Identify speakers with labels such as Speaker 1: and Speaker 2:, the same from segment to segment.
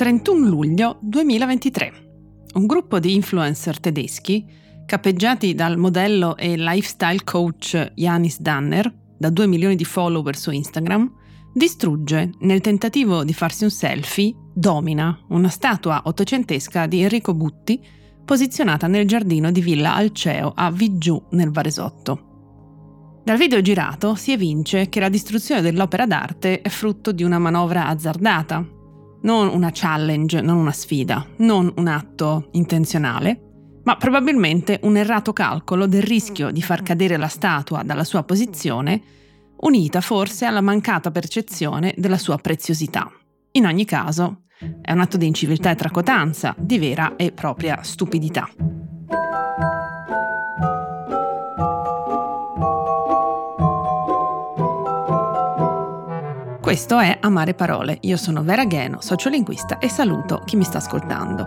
Speaker 1: 31 luglio 2023. Un gruppo di influencer tedeschi, capeggiati dal modello e lifestyle coach Janis Danner, da 2 milioni di follower su Instagram, distrugge, nel tentativo di farsi un selfie, domina una statua ottocentesca di Enrico Butti posizionata nel giardino di Villa Alceo a Viggiù nel Varesotto. Dal video girato si evince che la distruzione dell'opera d'arte è frutto di una manovra azzardata, non una challenge, non una sfida, non un atto intenzionale, ma probabilmente un errato calcolo del rischio di far cadere la statua dalla sua posizione, unita forse alla mancata percezione della sua preziosità. In ogni caso, è un atto di inciviltà e tracotanza, di vera e propria stupidità. Questo è Amare Parole. Io sono Vera Gheno, sociolinguista e saluto chi mi sta ascoltando.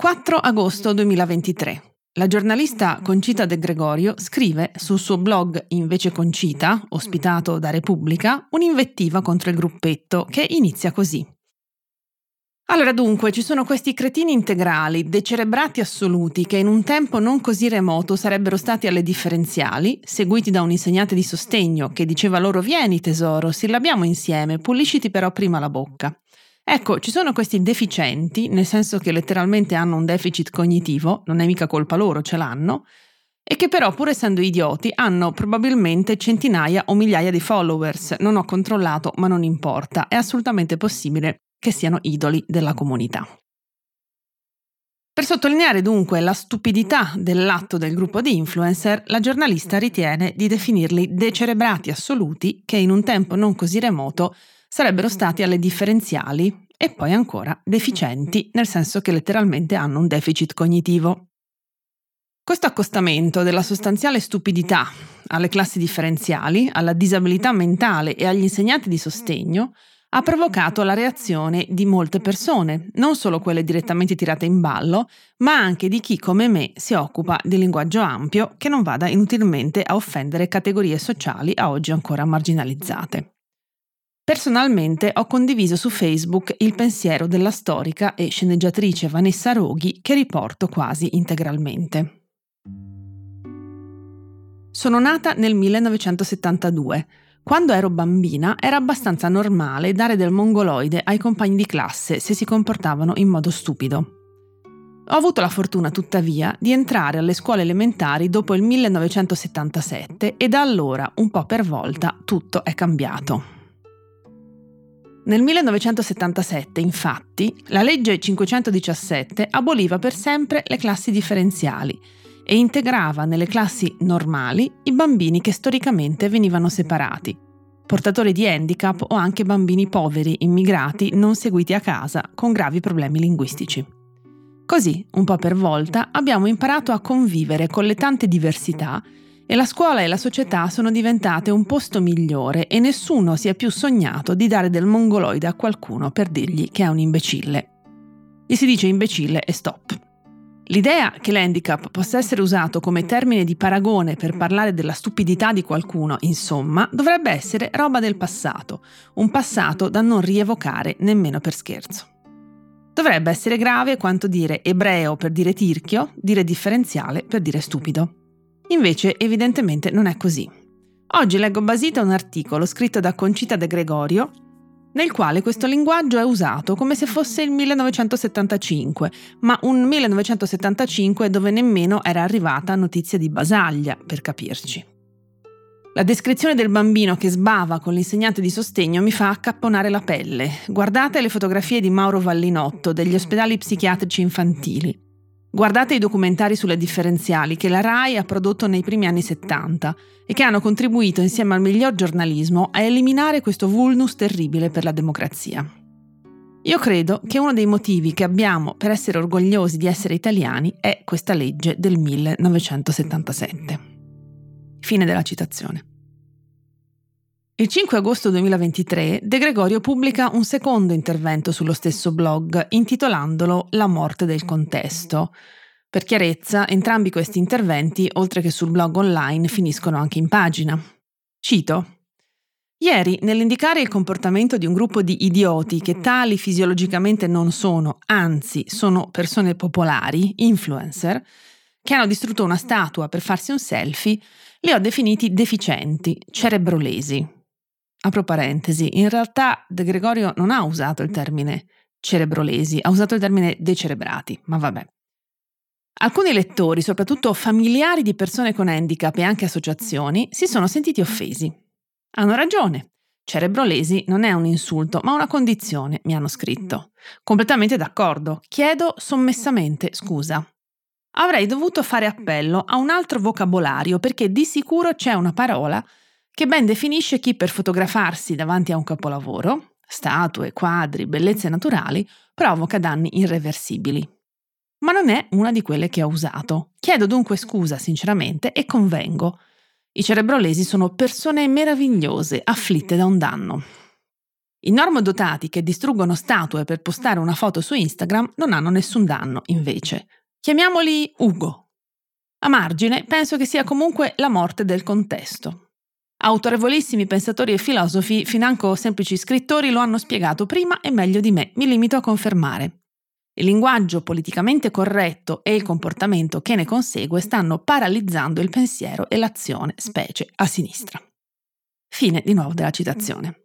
Speaker 1: «4 agosto 2023. La giornalista Concita De Gregorio scrive sul suo blog Invece Concita, ospitato da Repubblica, un'invettiva contro il gruppetto che inizia così. Allora dunque ci sono questi cretini integrali, decerebrati assoluti, che in un tempo non così remoto sarebbero stati alle differenziali, seguiti da un insegnante di sostegno che diceva loro vieni tesoro, sillabiamo insieme, pulisciti però prima la bocca. Ecco, ci sono questi deficienti, nel senso che letteralmente hanno un deficit cognitivo, non è mica colpa loro, ce l'hanno, e che però pur essendo idioti hanno probabilmente centinaia o migliaia di followers. Non ho controllato, ma non importa, è assolutamente possibile che siano idoli della comunità. Per sottolineare dunque la stupidità dell'atto del gruppo di influencer, la giornalista ritiene di definirli decerebrati assoluti che in un tempo non così remoto sarebbero stati alle differenziali e poi ancora deficienti, nel senso che letteralmente hanno un deficit cognitivo. Questo accostamento della sostanziale stupidità alle classi differenziali, alla disabilità mentale e agli insegnanti di sostegno ha provocato la reazione di molte persone, non solo quelle direttamente tirate in ballo, ma anche di chi come me si occupa di linguaggio ampio che non vada inutilmente a offendere categorie sociali a oggi ancora marginalizzate. Personalmente ho condiviso su Facebook il pensiero della storica e sceneggiatrice Vanessa Roghi che riporto quasi integralmente. Sono nata nel 1972 quando ero bambina era abbastanza normale dare del mongoloide ai compagni di classe se si comportavano in modo stupido. Ho avuto la fortuna, tuttavia, di entrare alle scuole elementari dopo il 1977 e da allora, un po' per volta, tutto è cambiato. Nel 1977, infatti, la legge 517 aboliva per sempre le classi differenziali e integrava nelle classi normali i bambini che storicamente venivano separati, portatori di handicap o anche bambini poveri, immigrati, non seguiti a casa, con gravi problemi linguistici. Così, un po' per volta, abbiamo imparato a convivere con le tante diversità e la scuola e la società sono diventate un posto migliore e nessuno si è più sognato di dare del mongoloide a qualcuno per dirgli che è un imbecille. Gli si dice imbecille e stop. L'idea che l'handicap possa essere usato come termine di paragone per parlare della stupidità di qualcuno, insomma, dovrebbe essere roba del passato, un passato da non rievocare nemmeno per scherzo. Dovrebbe essere grave quanto dire ebreo per dire tirchio, dire differenziale per dire stupido. Invece, evidentemente, non è così. Oggi leggo basito un articolo scritto da Concita De Gregorio nel quale questo linguaggio è usato come se fosse il 1975, ma un 1975 dove nemmeno era arrivata notizia di Basaglia, per capirci. La descrizione del bambino che sbava con l'insegnante di sostegno mi fa accapponare la pelle. Guardate le fotografie di Mauro Vallinotto degli ospedali psichiatrici infantili. Guardate i documentari sulle differenziali che la RAI ha prodotto nei primi anni 70 e che hanno contribuito insieme al miglior giornalismo a eliminare questo vulnus terribile per la democrazia. Io credo che uno dei motivi che abbiamo per essere orgogliosi di essere italiani è questa legge del 1977. Fine della citazione. Il 5 agosto 2023 De Gregorio pubblica un secondo intervento sullo stesso blog intitolandolo La morte del contesto. Per chiarezza, entrambi questi interventi, oltre che sul blog online, finiscono anche in pagina. Cito Ieri, nell'indicare il comportamento di un gruppo di idioti che tali fisiologicamente non sono, anzi sono persone popolari, influencer, che hanno distrutto una statua per farsi un selfie, li ho definiti deficienti, cerebrolesi. Apro parentesi, in realtà De Gregorio non ha usato il termine cerebrolesi, ha usato il termine decerebrati, ma vabbè. Alcuni lettori, soprattutto familiari di persone con handicap e anche associazioni, si sono sentiti offesi. Hanno ragione. Cerebrolesi non è un insulto, ma una condizione, mi hanno scritto. Completamente d'accordo. Chiedo sommessamente scusa. Avrei dovuto fare appello a un altro vocabolario perché di sicuro c'è una parola che ben definisce chi per fotografarsi davanti a un capolavoro, statue, quadri, bellezze naturali, provoca danni irreversibili. Ma non è una di quelle che ho usato. Chiedo dunque scusa sinceramente e convengo. I cerebrolesi sono persone meravigliose, afflitte da un danno. I normodotati che distruggono statue per postare una foto su Instagram non hanno nessun danno, invece. Chiamiamoli Ugo. A margine, penso che sia comunque la morte del contesto. Autorevolissimi pensatori e filosofi, financo semplici scrittori, lo hanno spiegato prima e meglio di me, mi limito a confermare. Il linguaggio politicamente corretto e il comportamento che ne consegue stanno paralizzando il pensiero e l'azione, specie a sinistra. Fine di nuovo della citazione.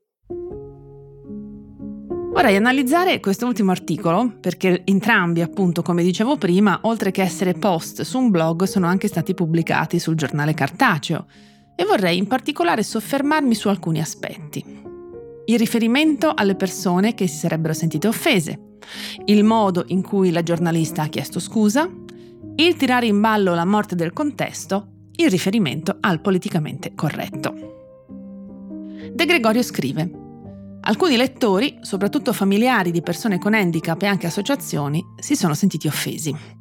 Speaker 1: Vorrei analizzare quest'ultimo articolo perché entrambi, appunto, come dicevo prima, oltre che essere post su un blog, sono anche stati pubblicati sul giornale cartaceo e vorrei in particolare soffermarmi su alcuni aspetti. Il riferimento alle persone che si sarebbero sentite offese, il modo in cui la giornalista ha chiesto scusa, il tirare in ballo la morte del contesto, il riferimento al politicamente corretto. De Gregorio scrive Alcuni lettori, soprattutto familiari di persone con handicap e anche associazioni, si sono sentiti offesi.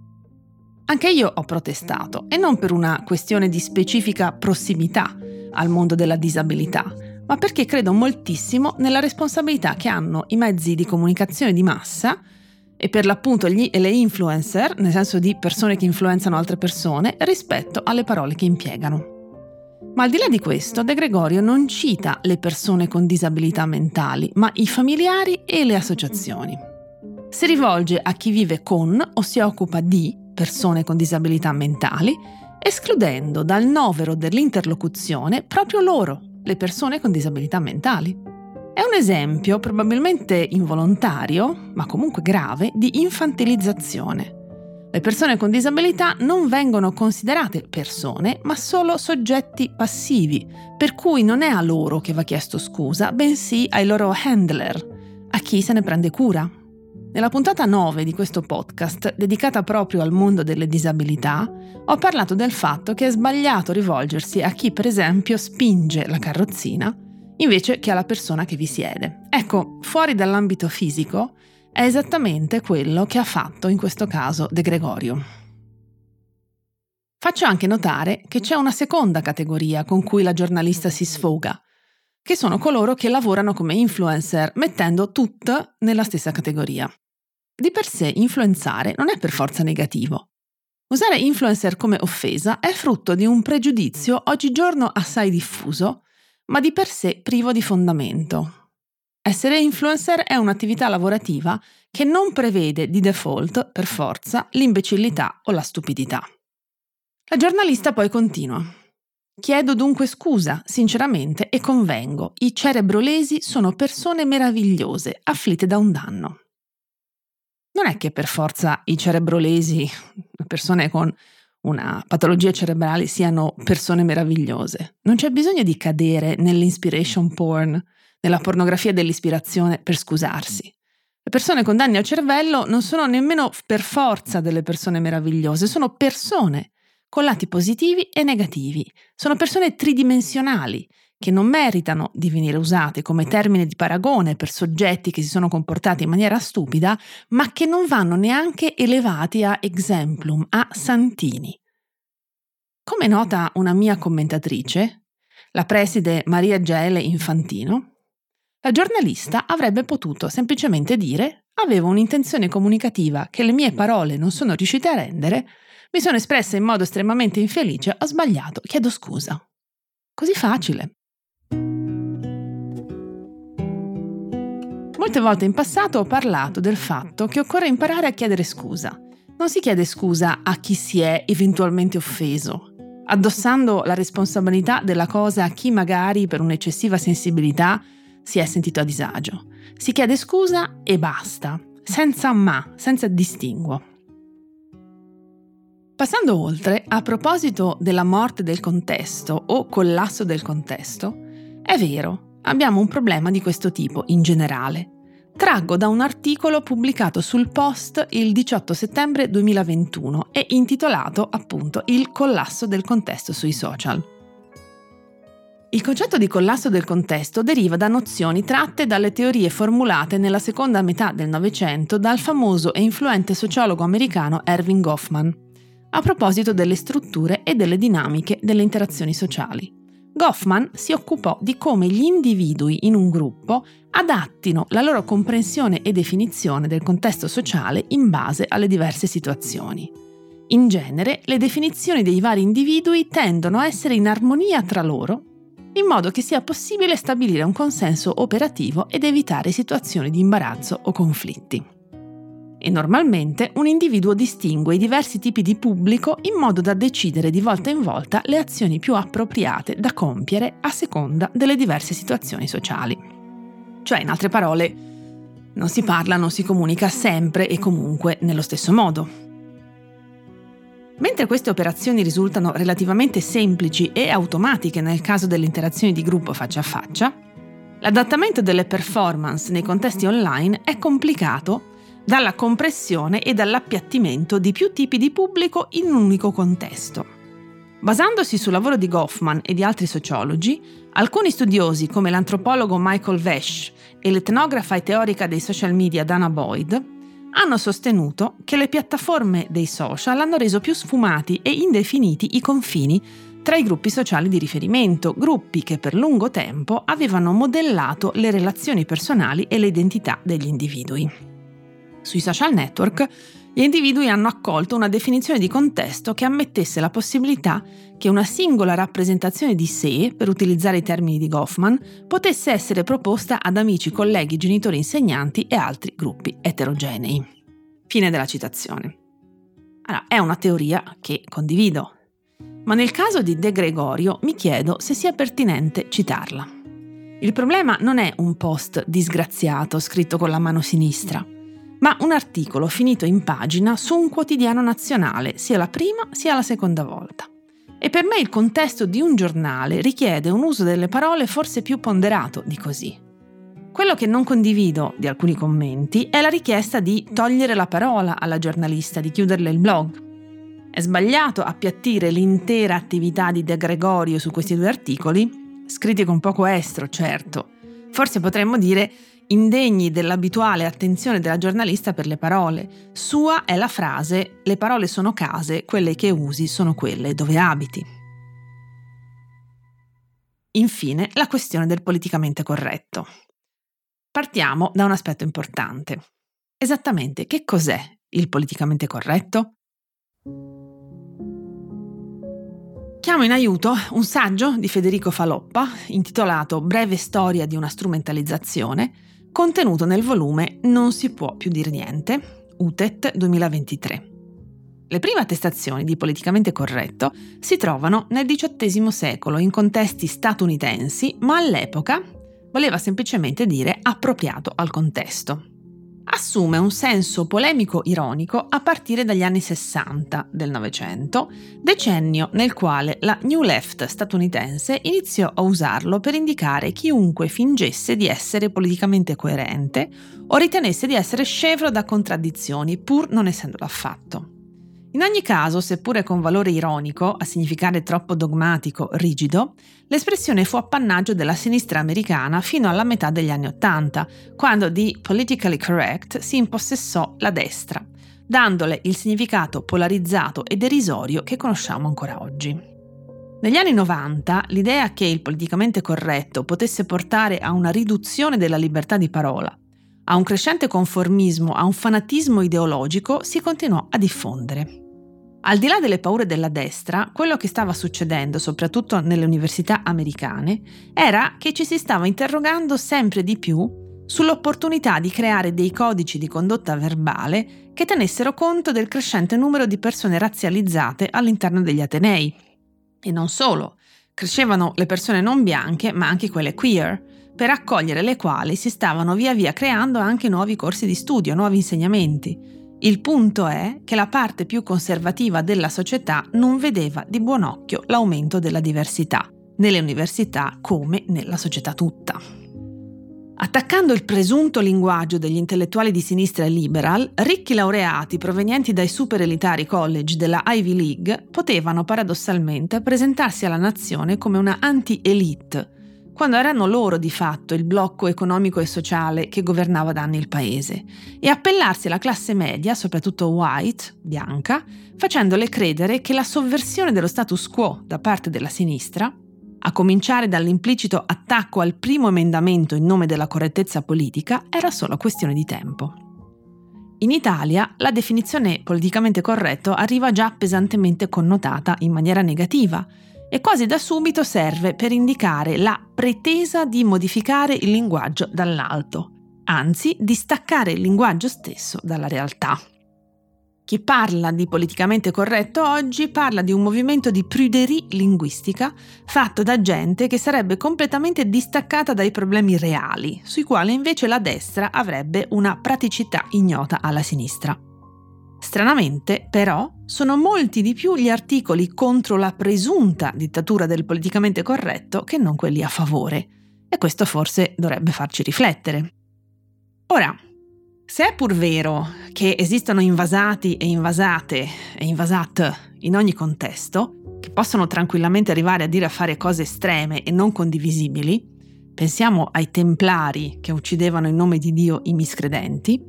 Speaker 1: Anche io ho protestato, e non per una questione di specifica prossimità al mondo della disabilità, ma perché credo moltissimo nella responsabilità che hanno i mezzi di comunicazione di massa e per l'appunto gli le influencer, nel senso di persone che influenzano altre persone, rispetto alle parole che impiegano. Ma al di là di questo, De Gregorio non cita le persone con disabilità mentali, ma i familiari e le associazioni. Si rivolge a chi vive con o si occupa di persone con disabilità mentali, escludendo dal novero dell'interlocuzione proprio loro, le persone con disabilità mentali. È un esempio, probabilmente involontario, ma comunque grave, di infantilizzazione. Le persone con disabilità non vengono considerate persone, ma solo soggetti passivi, per cui non è a loro che va chiesto scusa, bensì ai loro handler, a chi se ne prende cura. Nella puntata 9 di questo podcast, dedicata proprio al mondo delle disabilità, ho parlato del fatto che è sbagliato rivolgersi a chi, per esempio, spinge la carrozzina invece che alla persona che vi siede. Ecco, fuori dall'ambito fisico, è esattamente quello che ha fatto in questo caso De Gregorio. Faccio anche notare che c'è una seconda categoria con cui la giornalista si sfoga, che sono coloro che lavorano come influencer, mettendo tutte nella stessa categoria. Di per sé influenzare non è per forza negativo. Usare influencer come offesa è frutto di un pregiudizio oggigiorno assai diffuso, ma di per sé privo di fondamento. Essere influencer è un'attività lavorativa che non prevede di default, per forza, l'imbecillità o la stupidità. La giornalista poi continua. Chiedo dunque scusa, sinceramente, e convengo. I cerebrolesi sono persone meravigliose, afflitte da un danno. Non è che per forza i cerebrolesi, persone con una patologia cerebrale, siano persone meravigliose. Non c'è bisogno di cadere nell'inspiration porn, nella pornografia dell'ispirazione per scusarsi. Le persone con danni al cervello non sono nemmeno per forza delle persone meravigliose, sono persone con lati positivi e negativi. Sono persone tridimensionali che non meritano di venire usate come termine di paragone per soggetti che si sono comportati in maniera stupida, ma che non vanno neanche elevati a exemplum, a santini. Come nota una mia commentatrice, la preside Maria Gele Infantino, la giornalista avrebbe potuto semplicemente dire avevo un'intenzione comunicativa che le mie parole non sono riuscite a rendere mi sono espressa in modo estremamente infelice, ho sbagliato, chiedo scusa. Così facile. Molte volte in passato ho parlato del fatto che occorre imparare a chiedere scusa. Non si chiede scusa a chi si è eventualmente offeso, addossando la responsabilità della cosa a chi magari per un'eccessiva sensibilità si è sentito a disagio. Si chiede scusa e basta, senza ma, senza distinguo. Passando oltre, a proposito della morte del contesto o collasso del contesto, è vero, abbiamo un problema di questo tipo in generale. Traggo da un articolo pubblicato sul Post il 18 settembre 2021 e intitolato appunto Il collasso del contesto sui social. Il concetto di collasso del contesto deriva da nozioni tratte dalle teorie formulate nella seconda metà del Novecento dal famoso e influente sociologo americano Erving Goffman a proposito delle strutture e delle dinamiche delle interazioni sociali. Goffman si occupò di come gli individui in un gruppo adattino la loro comprensione e definizione del contesto sociale in base alle diverse situazioni. In genere, le definizioni dei vari individui tendono a essere in armonia tra loro, in modo che sia possibile stabilire un consenso operativo ed evitare situazioni di imbarazzo o conflitti e normalmente un individuo distingue i diversi tipi di pubblico in modo da decidere di volta in volta le azioni più appropriate da compiere a seconda delle diverse situazioni sociali. Cioè, in altre parole, non si parla, non si comunica sempre e comunque nello stesso modo. Mentre queste operazioni risultano relativamente semplici e automatiche nel caso delle interazioni di gruppo faccia a faccia, l'adattamento delle performance nei contesti online è complicato dalla compressione e dall'appiattimento di più tipi di pubblico in un unico contesto. Basandosi sul lavoro di Goffman e di altri sociologi, alcuni studiosi come l'antropologo Michael Vesh e l'etnografa e teorica dei social media Dana Boyd hanno sostenuto che le piattaforme dei social hanno reso più sfumati e indefiniti i confini tra i gruppi sociali di riferimento, gruppi che per lungo tempo avevano modellato le relazioni personali e le identità degli individui. Sui social network gli individui hanno accolto una definizione di contesto che ammettesse la possibilità che una singola rappresentazione di sé, per utilizzare i termini di Goffman, potesse essere proposta ad amici, colleghi, genitori, insegnanti e altri gruppi eterogenei. Fine della citazione. Allora, è una teoria che condivido, ma nel caso di De Gregorio mi chiedo se sia pertinente citarla. Il problema non è un post disgraziato scritto con la mano sinistra, ma un articolo finito in pagina su un quotidiano nazionale, sia la prima sia la seconda volta. E per me il contesto di un giornale richiede un uso delle parole forse più ponderato di così. Quello che non condivido di alcuni commenti è la richiesta di togliere la parola alla giornalista, di chiuderle il blog. È sbagliato appiattire l'intera attività di De Gregorio su questi due articoli, scritti con poco estro, certo. Forse potremmo dire indegni dell'abituale attenzione della giornalista per le parole. Sua è la frase le parole sono case, quelle che usi sono quelle dove abiti. Infine, la questione del politicamente corretto. Partiamo da un aspetto importante. Esattamente che cos'è il politicamente corretto? Chiamo in aiuto un saggio di Federico Faloppa intitolato Breve storia di una strumentalizzazione, contenuto nel volume Non si può più dire niente, UTET 2023. Le prime attestazioni di politicamente corretto si trovano nel XVIII secolo in contesti statunitensi, ma all'epoca voleva semplicemente dire appropriato al contesto assume un senso polemico-ironico a partire dagli anni 60 del Novecento, decennio nel quale la New Left statunitense iniziò a usarlo per indicare chiunque fingesse di essere politicamente coerente o ritenesse di essere scevro da contraddizioni, pur non essendolo affatto. In ogni caso, seppure con valore ironico, a significare troppo dogmatico, rigido, l'espressione fu appannaggio della sinistra americana fino alla metà degli anni Ottanta, quando di politically correct si impossessò la destra, dandole il significato polarizzato e derisorio che conosciamo ancora oggi. Negli anni 90 l'idea che il politicamente corretto potesse portare a una riduzione della libertà di parola, a un crescente conformismo, a un fanatismo ideologico si continuò a diffondere. Al di là delle paure della destra, quello che stava succedendo, soprattutto nelle università americane, era che ci si stava interrogando sempre di più sull'opportunità di creare dei codici di condotta verbale che tenessero conto del crescente numero di persone razzializzate all'interno degli Atenei. E non solo, crescevano le persone non bianche, ma anche quelle queer, per accogliere le quali si stavano via via creando anche nuovi corsi di studio, nuovi insegnamenti. Il punto è che la parte più conservativa della società non vedeva di buon occhio l'aumento della diversità, nelle università come nella società tutta. Attaccando il presunto linguaggio degli intellettuali di sinistra e liberal, ricchi laureati provenienti dai super elitari college della Ivy League potevano paradossalmente presentarsi alla nazione come una anti-elite, quando erano loro di fatto il blocco economico e sociale che governava da anni il paese, e appellarsi alla classe media, soprattutto white, bianca, facendole credere che la sovversione dello status quo da parte della sinistra, a cominciare dall'implicito attacco al primo emendamento in nome della correttezza politica, era solo questione di tempo. In Italia la definizione politicamente corretto arriva già pesantemente connotata in maniera negativa, e quasi da subito serve per indicare la pretesa di modificare il linguaggio dall'alto, anzi di staccare il linguaggio stesso dalla realtà. Chi parla di politicamente corretto oggi parla di un movimento di pruderie linguistica fatto da gente che sarebbe completamente distaccata dai problemi reali, sui quali invece la destra avrebbe una praticità ignota alla sinistra. Stranamente, però, sono molti di più gli articoli contro la presunta dittatura del politicamente corretto che non quelli a favore. E questo forse dovrebbe farci riflettere. Ora, se è pur vero che esistono invasati e invasate e invasat in ogni contesto, che possono tranquillamente arrivare a dire a fare cose estreme e non condivisibili, pensiamo ai templari che uccidevano in nome di Dio i miscredenti,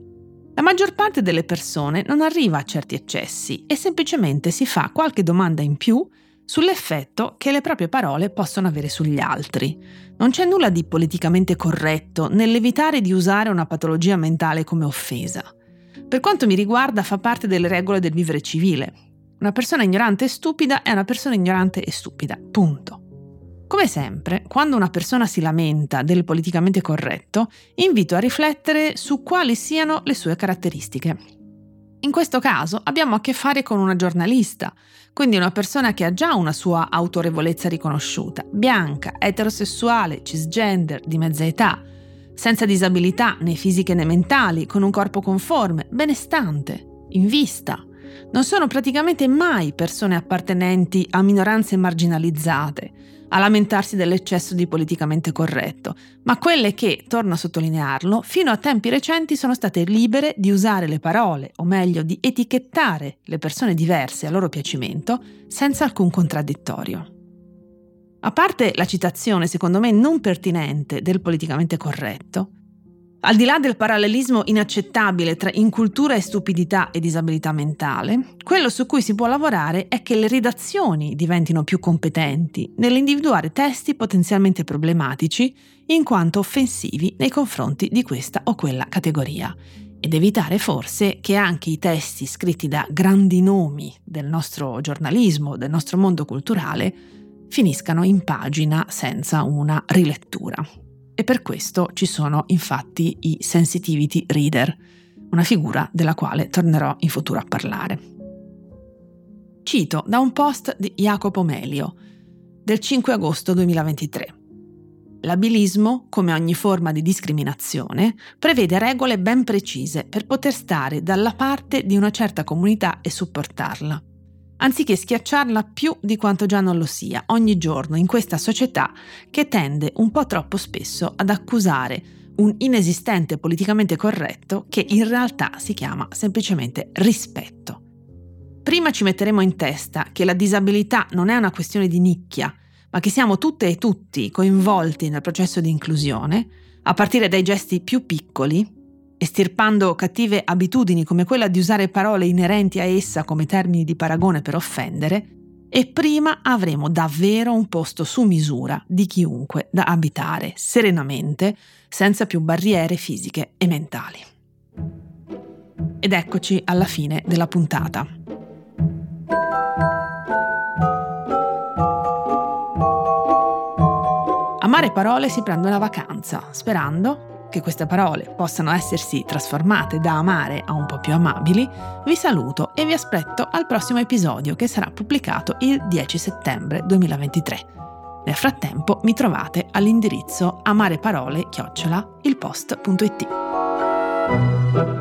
Speaker 1: la maggior parte delle persone non arriva a certi eccessi e semplicemente si fa qualche domanda in più sull'effetto che le proprie parole possono avere sugli altri. Non c'è nulla di politicamente corretto nell'evitare di usare una patologia mentale come offesa. Per quanto mi riguarda fa parte delle regole del vivere civile. Una persona ignorante e stupida è una persona ignorante e stupida. Punto. Come sempre, quando una persona si lamenta del politicamente corretto, invito a riflettere su quali siano le sue caratteristiche. In questo caso abbiamo a che fare con una giornalista, quindi una persona che ha già una sua autorevolezza riconosciuta, bianca, eterosessuale, cisgender, di mezza età, senza disabilità né fisiche né mentali, con un corpo conforme, benestante, in vista. Non sono praticamente mai persone appartenenti a minoranze marginalizzate, a lamentarsi dell'eccesso di politicamente corretto, ma quelle che, torno a sottolinearlo, fino a tempi recenti sono state libere di usare le parole, o meglio di etichettare le persone diverse a loro piacimento, senza alcun contraddittorio. A parte la citazione, secondo me non pertinente, del politicamente corretto, al di là del parallelismo inaccettabile tra incultura e stupidità e disabilità mentale, quello su cui si può lavorare è che le redazioni diventino più competenti nell'individuare testi potenzialmente problematici in quanto offensivi nei confronti di questa o quella categoria ed evitare forse che anche i testi scritti da grandi nomi del nostro giornalismo, del nostro mondo culturale, finiscano in pagina senza una rilettura. E per questo ci sono infatti i sensitivity reader, una figura della quale tornerò in futuro a parlare. Cito da un post di Jacopo Melio del 5 agosto 2023. L'abilismo, come ogni forma di discriminazione, prevede regole ben precise per poter stare dalla parte di una certa comunità e supportarla anziché schiacciarla più di quanto già non lo sia ogni giorno in questa società che tende un po' troppo spesso ad accusare un inesistente politicamente corretto che in realtà si chiama semplicemente rispetto. Prima ci metteremo in testa che la disabilità non è una questione di nicchia, ma che siamo tutte e tutti coinvolti nel processo di inclusione, a partire dai gesti più piccoli, estirpando cattive abitudini come quella di usare parole inerenti a essa come termini di paragone per offendere, e prima avremo davvero un posto su misura di chiunque da abitare serenamente, senza più barriere fisiche e mentali. Ed eccoci alla fine della puntata. Amare parole si prende una vacanza, sperando che queste parole possano essersi trasformate da amare a un po' più amabili, vi saluto e vi aspetto al prossimo episodio che sarà pubblicato il 10 settembre 2023. Nel frattempo mi trovate all'indirizzo amareparole-ilpost.it.